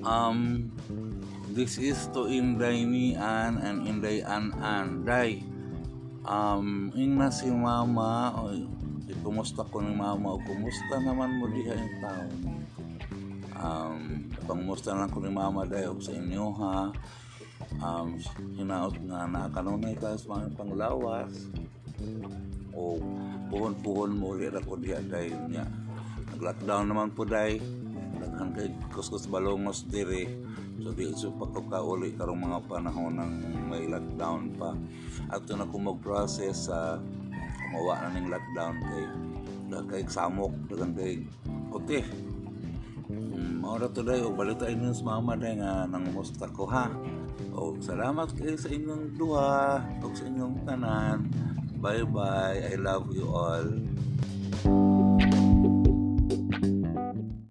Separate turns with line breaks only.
Um, this is to Inday ni An and Inday An An. Day, um, ing na si Mama, o, kumusta ko ni Mama, o kumusta naman mo diha yung taon. Um, pangumusta lang ko ni Mama day, o sa inyo ha. Um, hinaot nga na kanunay ka sa mga panglawas. O puhon-puhon mo ulit ako diha day niya. Nag-lockdown naman po day. Daghan kay kuskus balongos diri. So di so pagkakauli karong mga panahon ng may lockdown pa. Ato na ko mag-process sa kumawa na ning lockdown kay kay samok, daghan kay kuti. Mm, Mao ra to day og balita inyo sa mama day nga nang musta ko ha. O salamat kayo sa inyong duha ug sa inyong tanan. Bye bye. I love you all.